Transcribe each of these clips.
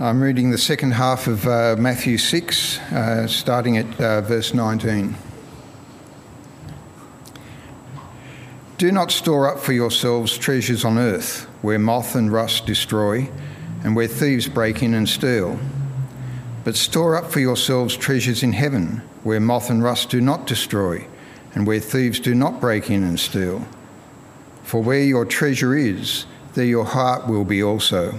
I'm reading the second half of uh, Matthew 6, uh, starting at uh, verse 19. Do not store up for yourselves treasures on earth, where moth and rust destroy, and where thieves break in and steal. But store up for yourselves treasures in heaven, where moth and rust do not destroy, and where thieves do not break in and steal. For where your treasure is, there your heart will be also.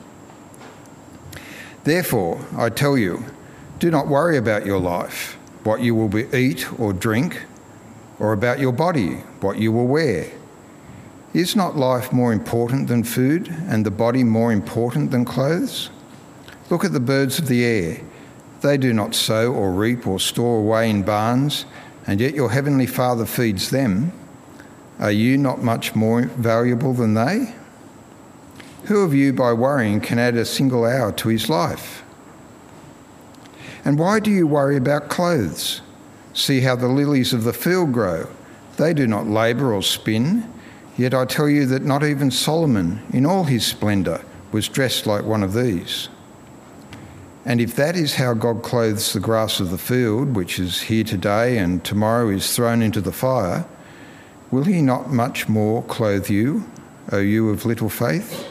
Therefore, I tell you, do not worry about your life, what you will be, eat or drink, or about your body, what you will wear. Is not life more important than food, and the body more important than clothes? Look at the birds of the air. They do not sow or reap or store away in barns, and yet your heavenly Father feeds them. Are you not much more valuable than they? Who of you, by worrying, can add a single hour to his life? And why do you worry about clothes? See how the lilies of the field grow. They do not labour or spin. Yet I tell you that not even Solomon, in all his splendour, was dressed like one of these. And if that is how God clothes the grass of the field, which is here today and tomorrow is thrown into the fire, will he not much more clothe you, O you of little faith?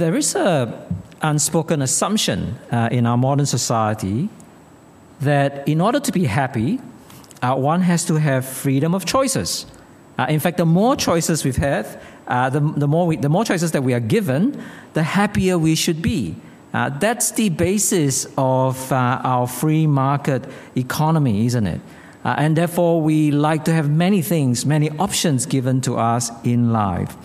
There is a unspoken assumption uh, in our modern society that in order to be happy, uh, one has to have freedom of choices. Uh, in fact, the more choices we've had, uh, the, the, more we, the more choices that we are given, the happier we should be. Uh, that's the basis of uh, our free market economy, isn't it? and therefore, we like to have many things, many options given to us in life.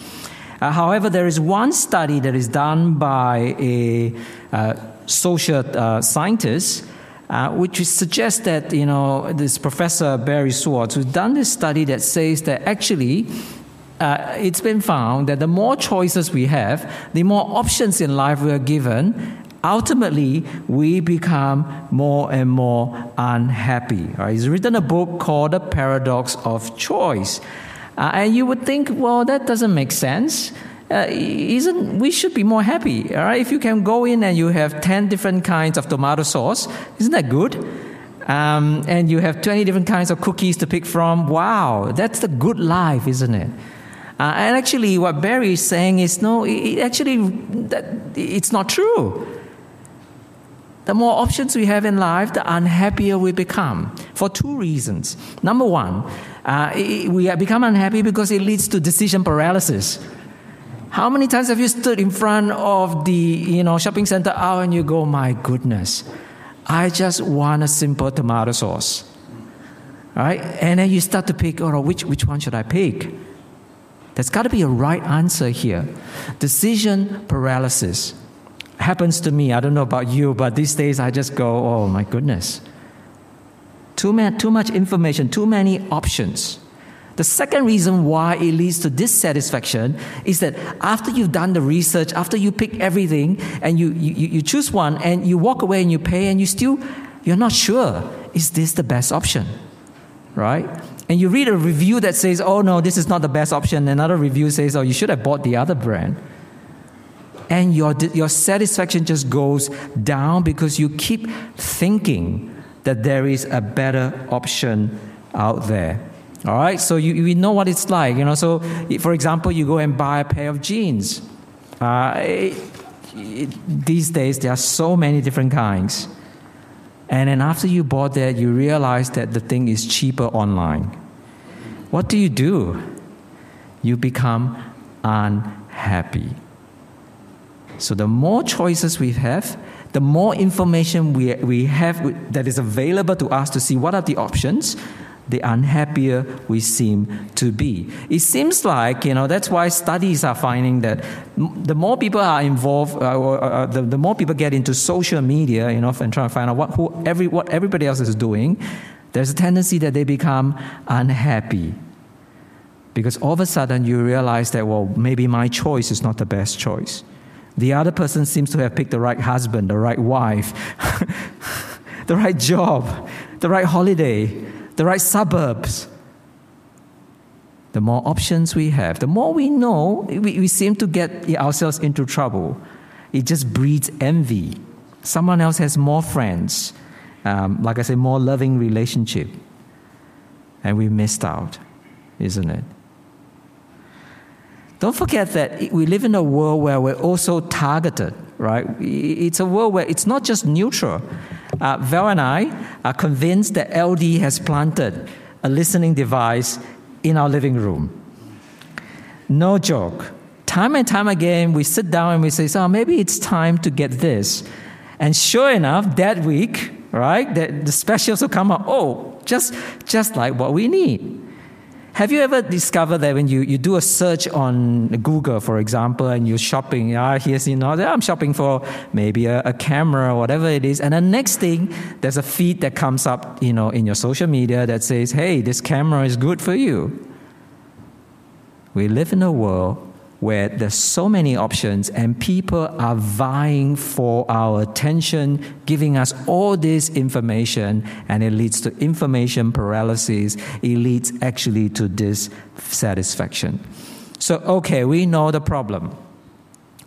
Uh, however, there is one study that is done by a uh, social uh, scientist. Uh, which suggests that you know this professor Barry Schwartz, who's done this study that says that actually uh, it's been found that the more choices we have, the more options in life we are given, ultimately we become more and more unhappy. Right? He's written a book called The Paradox of Choice. Uh, and you would think, well, that doesn't make sense. Uh, isn't we should be more happy, all right? If you can go in and you have ten different kinds of tomato sauce, isn't that good? Um, and you have twenty different kinds of cookies to pick from. Wow, that's the good life, isn't it? Uh, and actually, what Barry is saying is no. It, actually, that, it's not true. The more options we have in life, the unhappier we become for two reasons. Number one, uh, we become unhappy because it leads to decision paralysis. How many times have you stood in front of the you know shopping center aisle and you go, my goodness, I just want a simple tomato sauce, right? And then you start to pick, oh, which which one should I pick? There's got to be a right answer here. Decision paralysis happens to me. I don't know about you, but these days I just go, oh my goodness. Too, too much information, too many options. The second reason why it leads to dissatisfaction is that after you've done the research, after you pick everything and you, you, you choose one and you walk away and you pay and you still, you're not sure, is this the best option? Right? and you read a review that says, oh no, this is not the best option, another review says, oh, you should have bought the other brand. And your, your satisfaction just goes down because you keep thinking that there is a better option out there. All right, so you, you know what it's like, you know. So, for example, you go and buy a pair of jeans. Uh, it, it, these days, there are so many different kinds. And then after you bought that, you realize that the thing is cheaper online. What do you do? You become unhappy. So the more choices we have, the more information we, we have that is available to us to see what are the options, the unhappier we seem to be. It seems like, you know, that's why studies are finding that the more people are involved, uh, or, uh, the, the more people get into social media, you know, and trying to find out what, who, every, what everybody else is doing, there's a tendency that they become unhappy. Because all of a sudden you realize that, well, maybe my choice is not the best choice. The other person seems to have picked the right husband, the right wife, the right job, the right holiday, the right suburbs. The more options we have, the more we know, we, we seem to get ourselves into trouble. It just breeds envy. Someone else has more friends, um, like I say, more loving relationship. And we missed out, isn't it? Don't forget that we live in a world where we're also targeted, right? It's a world where it's not just neutral. Uh, Val and I are convinced that Aldi has planted a listening device in our living room. No joke. Time and time again, we sit down and we say, so maybe it's time to get this. And sure enough, that week, right, the, the specials will come out. Oh, just, just like what we need. Have you ever discovered that when you, you do a search on Google, for example, and you're shopping, ah, here's, you know, I'm shopping for maybe a, a camera or whatever it is, and the next thing, there's a feed that comes up, you know, in your social media that says, hey, this camera is good for you. We live in a world where there's so many options and people are vying for our attention, giving us all this information, and it leads to information paralysis. It leads actually to dissatisfaction. So, okay, we know the problem.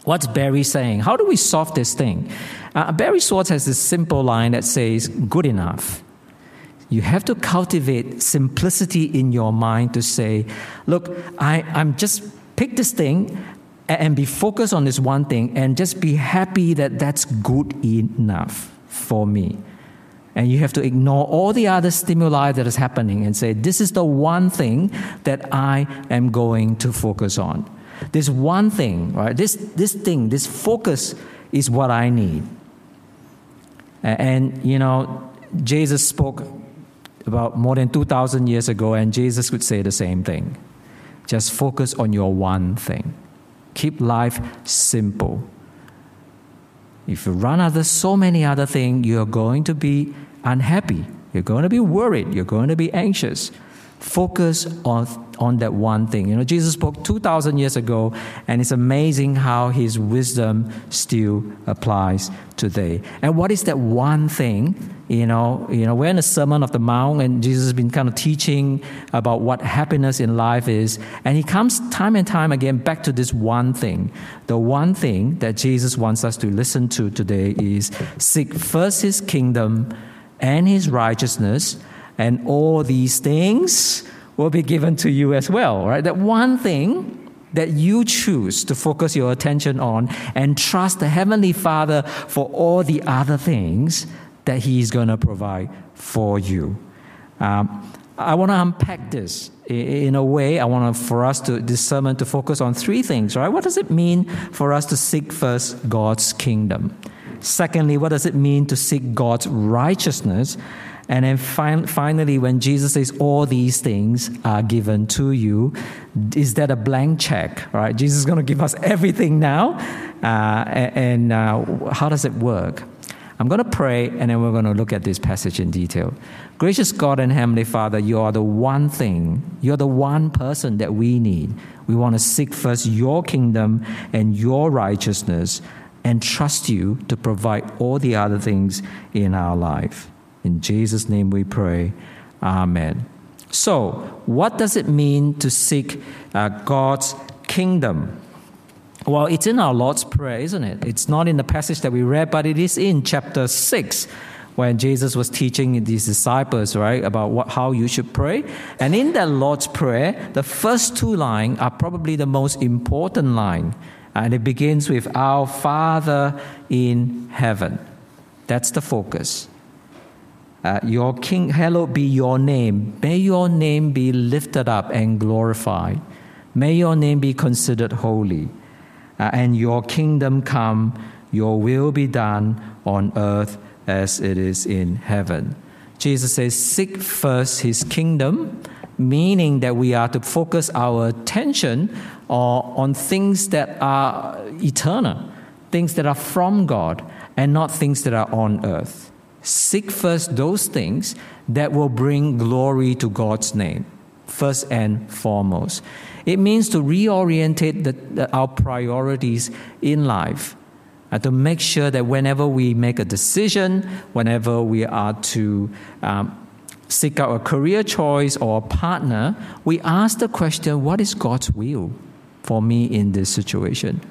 What's Barry saying? How do we solve this thing? Uh, Barry Schwartz has this simple line that says, good enough. You have to cultivate simplicity in your mind to say, look, I, I'm just pick this thing and be focused on this one thing and just be happy that that's good enough for me. And you have to ignore all the other stimuli that is happening and say, this is the one thing that I am going to focus on. This one thing, right? This, this thing, this focus is what I need. And, you know, Jesus spoke about more than 2,000 years ago, and Jesus would say the same thing. Just focus on your one thing. Keep life simple. If you run after so many other things, you're going to be unhappy. You're going to be worried. You're going to be anxious. Focus on, on that one thing. You know, Jesus spoke 2,000 years ago, and it's amazing how his wisdom still applies today. And what is that one thing? You know, you know, we're in the Sermon of the Mount, and Jesus has been kind of teaching about what happiness in life is. And he comes time and time again back to this one thing. The one thing that Jesus wants us to listen to today is seek first his kingdom and his righteousness and all these things will be given to you as well, right? That one thing that you choose to focus your attention on and trust the Heavenly Father for all the other things that He is going to provide for you. Um, I want to unpack this in a way. I want for us to this sermon to focus on three things, right? What does it mean for us to seek first God's kingdom? Secondly, what does it mean to seek God's righteousness? And then fin- finally, when Jesus says, All these things are given to you, is that a blank check? Right? Jesus is going to give us everything now. Uh, and uh, how does it work? I'm going to pray and then we're going to look at this passage in detail. Gracious God and Heavenly Father, you are the one thing, you're the one person that we need. We want to seek first your kingdom and your righteousness and trust you to provide all the other things in our life. In Jesus' name we pray. Amen. So, what does it mean to seek uh, God's kingdom? Well, it's in our Lord's Prayer, isn't it? It's not in the passage that we read, but it is in chapter 6 when Jesus was teaching his disciples, right, about what, how you should pray. And in that Lord's Prayer, the first two lines are probably the most important line. And it begins with Our Father in heaven. That's the focus. Uh, your king, hallowed be your name. May your name be lifted up and glorified. May your name be considered holy. Uh, and your kingdom come, your will be done on earth as it is in heaven. Jesus says, Seek first his kingdom, meaning that we are to focus our attention on things that are eternal, things that are from God, and not things that are on earth. Seek first those things that will bring glory to God's name, first and foremost. It means to reorientate the, the, our priorities in life, uh, to make sure that whenever we make a decision, whenever we are to um, seek out a career choice or a partner, we ask the question what is God's will for me in this situation?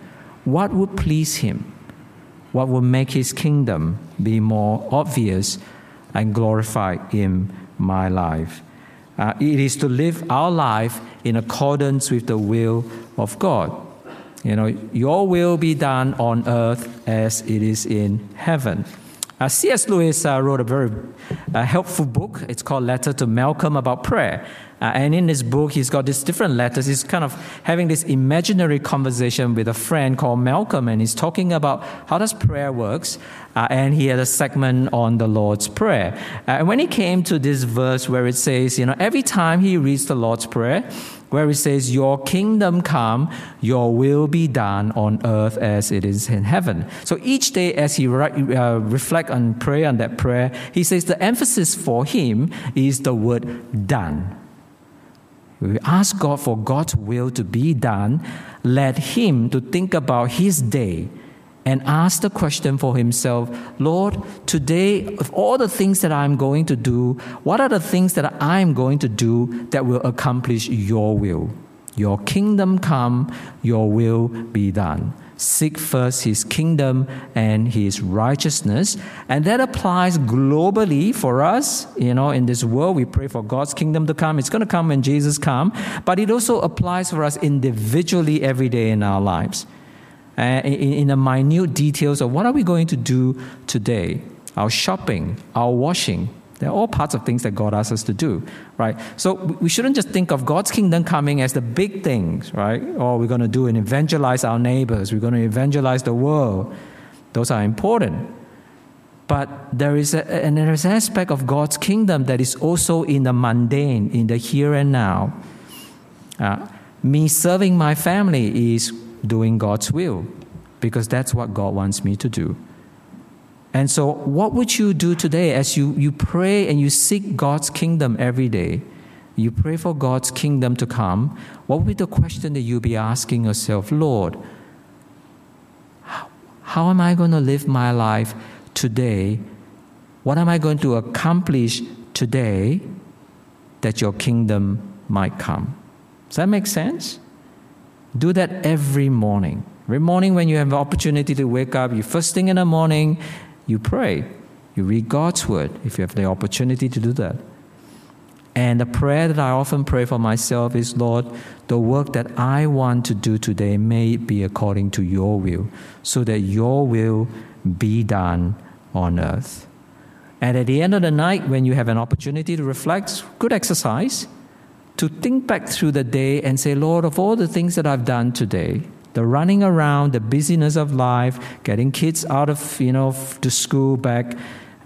What would please Him? What will make his kingdom be more obvious and glorified in my life. Uh, it is to live our life in accordance with the will of God. You know, your will be done on earth as it is in heaven. Uh, C.S. Lewis uh, wrote a very uh, helpful book. It's called Letter to Malcolm about prayer. Uh, and in this book, he's got these different letters. He's kind of having this imaginary conversation with a friend called Malcolm, and he's talking about how does prayer works. Uh, and he had a segment on the Lord's Prayer. Uh, and when he came to this verse where it says, you know, every time he reads the Lord's Prayer, where it says, Your kingdom come, your will be done on earth as it is in heaven. So each day, as he uh, reflect on prayer on that prayer, he says the emphasis for him is the word done. We ask God for God's will to be done, let him to think about his day and ask the question for himself Lord, today, of all the things that I'm going to do, what are the things that I'm going to do that will accomplish your will? Your kingdom come, your will be done. Seek first his kingdom and his righteousness. And that applies globally for us. You know, in this world, we pray for God's kingdom to come. It's going to come when Jesus comes. But it also applies for us individually every day in our lives. Uh, in, in the minute details of what are we going to do today? Our shopping, our washing, they're all parts of things that God asks us to do, right? So we shouldn't just think of God's kingdom coming as the big things, right? Or we're going to do and evangelize our neighbors, we're going to evangelize the world. Those are important. But there is, a, an aspect of God's kingdom that is also in the mundane, in the here and now. Uh, me serving my family is doing God's will because that's what God wants me to do. And so, what would you do today as you, you pray and you seek God's kingdom every day? You pray for God's kingdom to come. What would be the question that you'll be asking yourself? Lord, how, how am I going to live my life today? What am I going to accomplish today that your kingdom might come? Does that make sense? Do that every morning. Every morning when you have the opportunity to wake up, you first thing in the morning, you pray. You read God's word if you have the opportunity to do that. And the prayer that I often pray for myself is Lord, the work that I want to do today may be according to your will, so that your will be done on earth. And at the end of the night, when you have an opportunity to reflect, good exercise, to think back through the day and say, Lord, of all the things that I've done today, the running around, the busyness of life, getting kids out of, you know, to school back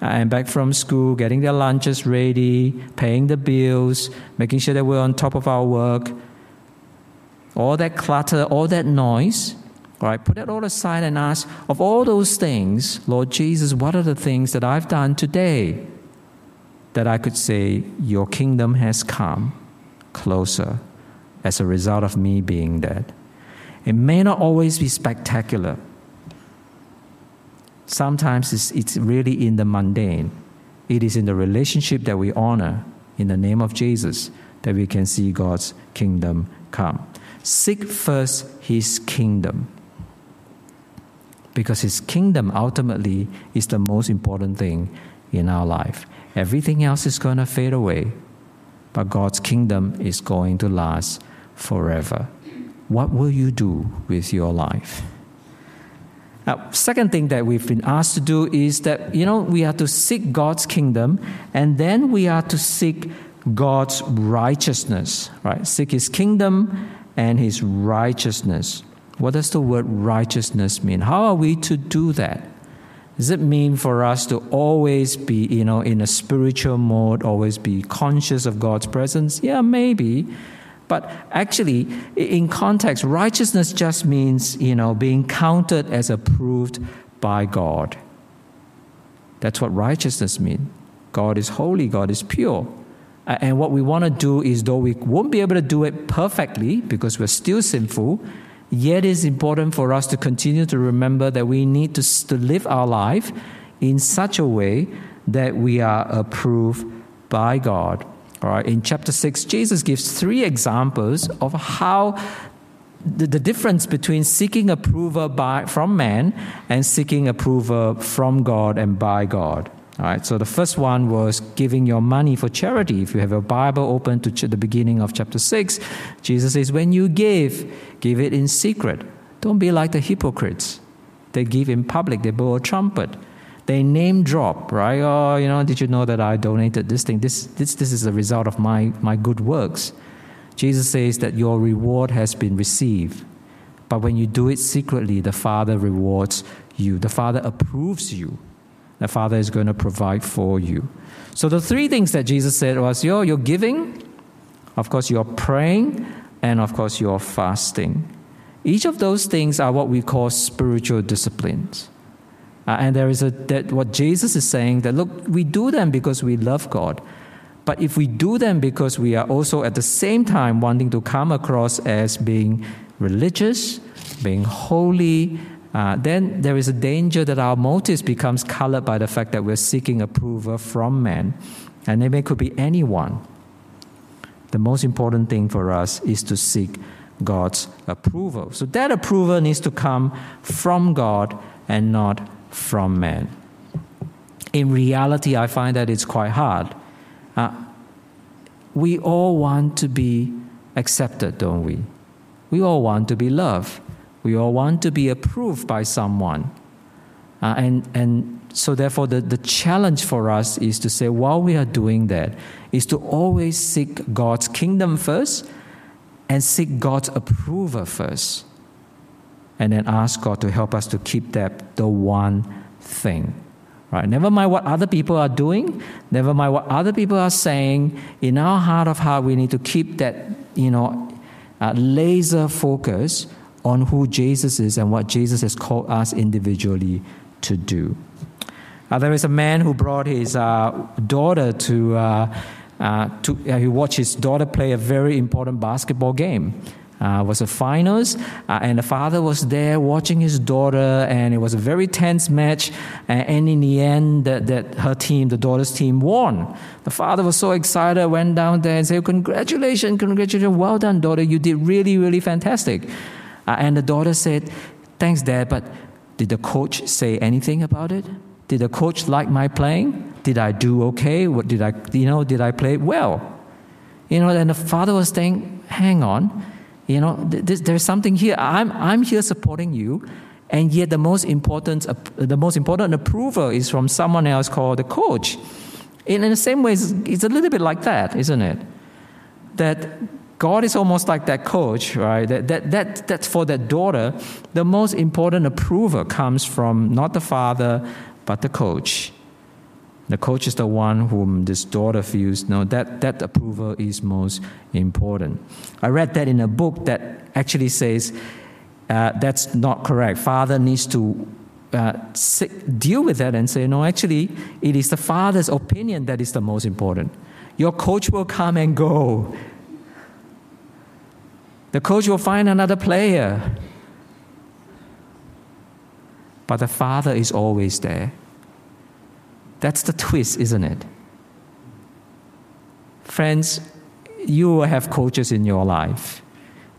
and back from school, getting their lunches ready, paying the bills, making sure that we're on top of our work. All that clutter, all that noise, all right, put that all aside and ask, of all those things, Lord Jesus, what are the things that I've done today that I could say, Your kingdom has come closer as a result of me being dead? It may not always be spectacular. Sometimes it's, it's really in the mundane. It is in the relationship that we honor in the name of Jesus that we can see God's kingdom come. Seek first His kingdom. Because His kingdom ultimately is the most important thing in our life. Everything else is going to fade away, but God's kingdom is going to last forever. What will you do with your life? Now, second thing that we've been asked to do is that, you know, we are to seek God's kingdom and then we are to seek God's righteousness, right? Seek his kingdom and his righteousness. What does the word righteousness mean? How are we to do that? Does it mean for us to always be, you know, in a spiritual mode, always be conscious of God's presence? Yeah, maybe. But actually, in context, righteousness just means, you know, being counted as approved by God. That's what righteousness means. God is holy, God is pure. And what we want to do is, though we won't be able to do it perfectly because we're still sinful, yet it's important for us to continue to remember that we need to, to live our life in such a way that we are approved by God. All right, in chapter 6, Jesus gives three examples of how the, the difference between seeking approval by, from man and seeking approval from God and by God. All right, so the first one was giving your money for charity. If you have your Bible open to ch- the beginning of chapter 6, Jesus says, When you give, give it in secret. Don't be like the hypocrites. They give in public, they blow a trumpet they name drop, right? Oh, you know, did you know that I donated this thing? This, this, this is the result of my, my good works. Jesus says that your reward has been received. But when you do it secretly, the Father rewards you. The Father approves you. The Father is going to provide for you. So the three things that Jesus said was your, your giving, of course, you're praying, and of course, you're fasting. Each of those things are what we call spiritual disciplines. Uh, and there is a that what Jesus is saying that look, we do them because we love God. But if we do them because we are also at the same time wanting to come across as being religious, being holy, uh, then there is a danger that our motives becomes colored by the fact that we're seeking approval from men, and it could be anyone. The most important thing for us is to seek God's approval. So that approval needs to come from God and not from man. In reality, I find that it's quite hard. Uh, we all want to be accepted, don't we? We all want to be loved. We all want to be approved by someone. Uh, and, and so, therefore, the, the challenge for us is to say, while we are doing that, is to always seek God's kingdom first and seek God's approval first and then ask God to help us to keep that the one thing. Right? Never mind what other people are doing, never mind what other people are saying. In our heart of heart, we need to keep that, you know, uh, laser focus on who Jesus is and what Jesus has called us individually to do. Uh, there is a man who brought his uh, daughter to, uh, uh, to uh, he watched his daughter play a very important basketball game uh, was a finals, uh, and the father was there watching his daughter, and it was a very tense match. and in the end, that, that her team, the daughter's team, won. The father was so excited, went down there and said, "Congratulations, congratulations, well done, daughter. You did really, really fantastic." Uh, and the daughter said, "Thanks, dad, but did the coach say anything about it?" Did the coach like my playing? Did I do okay? What did I, you know, did I play well? You know, and the father was saying, hang on, you know, th- there's something here. I'm, I'm here supporting you, and yet the most important, uh, the most important approval is from someone else called the coach. In, in the same way, it's, it's a little bit like that, isn't it? That God is almost like that coach, right? That, that, that, that for that daughter, the most important approval comes from not the father, but the coach. The coach is the one whom this daughter feels, no, that, that approval is most important. I read that in a book that actually says uh, that's not correct. Father needs to uh, deal with that and say, no, actually, it is the father's opinion that is the most important. Your coach will come and go. The coach will find another player. But the father is always there. That's the twist, isn't it? Friends, you will have coaches in your life.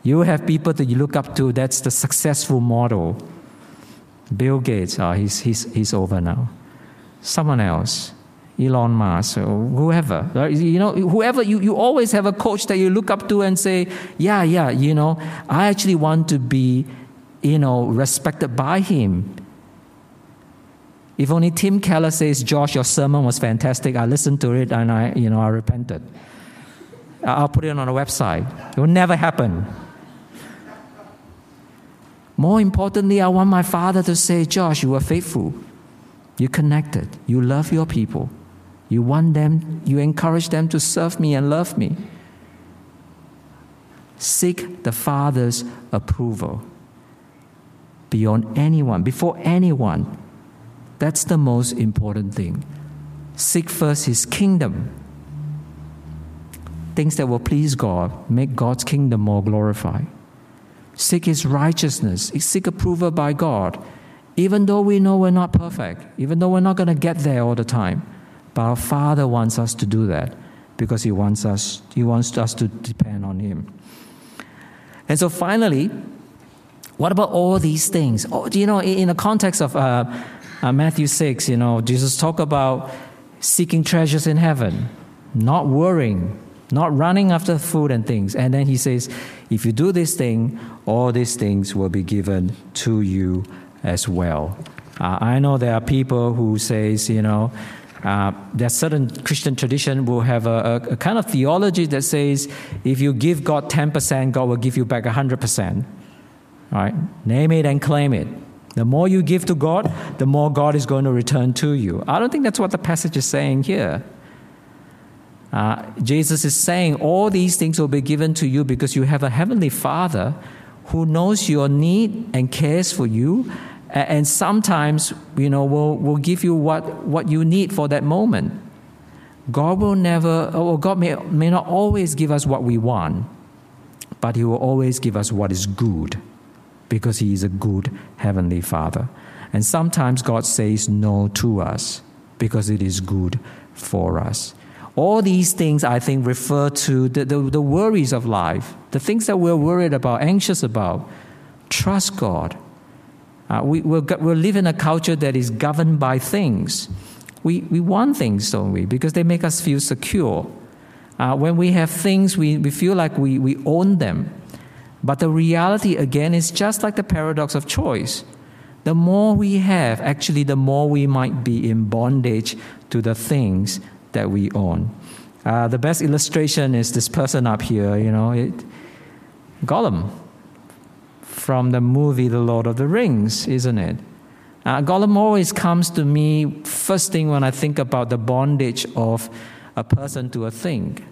You will have people that you look up to. That's the successful model. Bill Gates, oh, he's, he's, he's over now. Someone else, Elon Musk, or whoever. Right? You know, whoever, you, you always have a coach that you look up to and say, yeah, yeah, you know, I actually want to be, you know, respected by him. If only Tim Keller says, Josh, your sermon was fantastic. I listened to it and I, you know, I repented. I'll put it on a website. It will never happen. More importantly, I want my father to say, Josh, you were faithful. You connected. You love your people. You want them, you encourage them to serve me and love me. Seek the Father's approval beyond anyone, before anyone. That's the most important thing. Seek first His kingdom. Things that will please God, make God's kingdom more glorified. Seek His righteousness, seek approval by God, even though we know we're not perfect, even though we're not going to get there all the time. But our Father wants us to do that because He wants us, He wants us to depend on Him. And so finally, what about all these things? Oh, you know, in the context of uh, uh, Matthew 6, you know, Jesus talked about seeking treasures in heaven, not worrying, not running after food and things. And then he says, if you do this thing, all these things will be given to you as well. Uh, I know there are people who says, you know, uh, there's certain Christian tradition will have a, a, kind of theology that says if you give God 10%, God will give you back 100%. Right? Name it and claim it. The more you give to God, the more God is going to return to you. I don't think that's what the passage is saying here. Uh, Jesus is saying all these things will be given to you because you have a heavenly Father who knows your need and cares for you, and sometimes you know will will give you what what you need for that moment. God will never, oh, or God may, may not always give us what we want, but He will always give us what is good because He is a good Heavenly Father. And sometimes God says no to us because it is good for us. All these things, I think, refer to the, the, the worries of life, the things that we're worried about, anxious about. Trust God. Uh, we, we we live in a culture that is governed by things. We, we want things, don't we? Because they make us feel secure. Uh, when we have things, we, we feel like we, we own them. But the reality, again, is just like the paradox of choice. The more we have, actually, the more we might be in bondage to the things that we own. Uh, the best illustration is this person up here, you know, it, Gollum from the movie The Lord of the Rings, isn't it? Uh, Gollum always comes to me first thing when I think about the bondage of a person to a thing.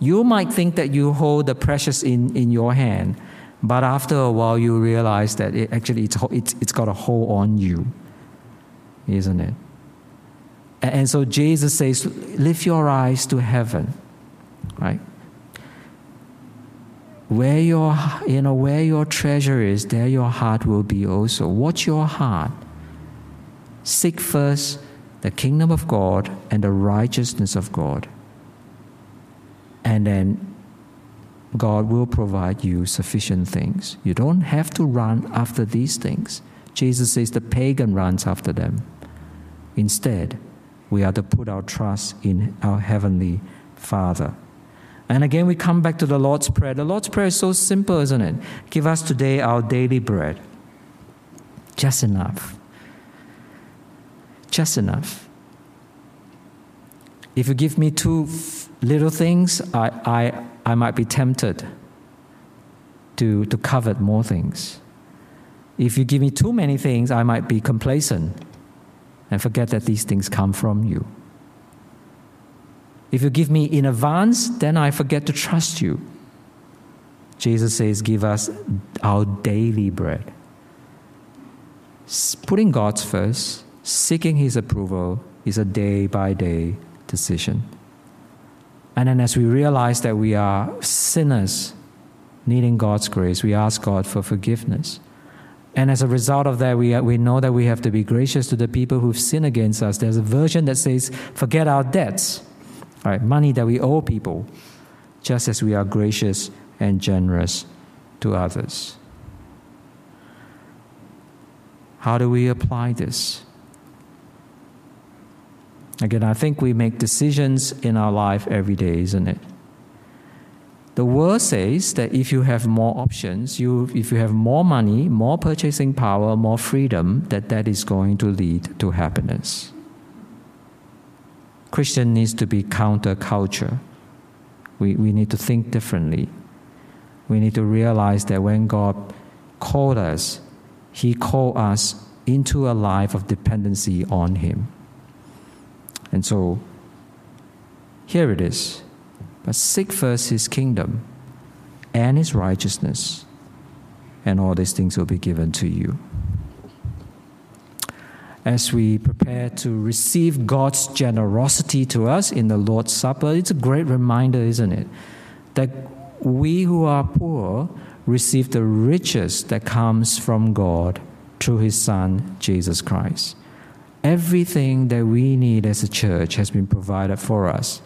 You might think that you hold the precious in, in your hand, but after a while you realize that it actually it's, it's, it's got a hold on you, isn't it? And so Jesus says, lift your eyes to heaven, right? Where your, you know, where your treasure is, there your heart will be also. Watch your heart. Seek first the kingdom of God and the righteousness of God and then God will provide you sufficient things. You don't have to run after these things. Jesus says the pagan runs after them. Instead, we are to put our trust in our Heavenly Father. And again, we come back to the Lord's Prayer. The Lord's Prayer is so simple, isn't it? Give us today our daily bread. Just enough. Just enough. If you give me two little things, I, I, I might be tempted to, to covet more things. If you give me too many things, I might be complacent and forget that these things come from you. If you give me in advance, then I forget to trust you. Jesus says, Give us our daily bread. Putting God's first, seeking His approval, is a day by day decision. And then as we realize that we are sinners needing God's grace, we ask God for forgiveness. And as a result of that, we, we know that we have to be gracious to the people who've sinned against us. There's a version that says, forget our debts, right? money that we owe people. just as we are gracious and generous to others. How do we apply this? Again, I think we make decisions in our life every day, isn't it? The world says that if you have more options, you, if you have more money, more purchasing power, more freedom, that that is going to lead to happiness. Christian needs to be counterculture. We, we need to think differently. We need to realize that when God called us, He called us into a life of dependency on Him. And so, here it is. But seek first his kingdom and his righteousness, and all these things will be given to you. As we prepare to receive God's generosity to us in the Lord's Supper, it's a great reminder, isn't it? That we who are poor receive the riches that comes from God through his Son, Jesus Christ. Everything that we need as a church has been provided for us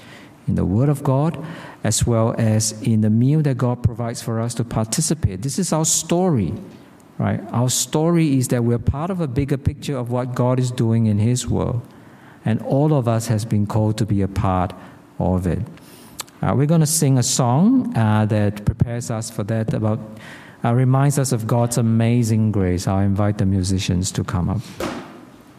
in the Word of God as well as in the meal that God provides for us to participate. This is our story, right? Our story is that we're part of a bigger picture of what God is doing in His world, and all of us has been called to be a part of it. Uh, we're going to sing a song uh, that prepares us for that, about uh, reminds us of God's amazing grace. I'll invite the musicians to come up.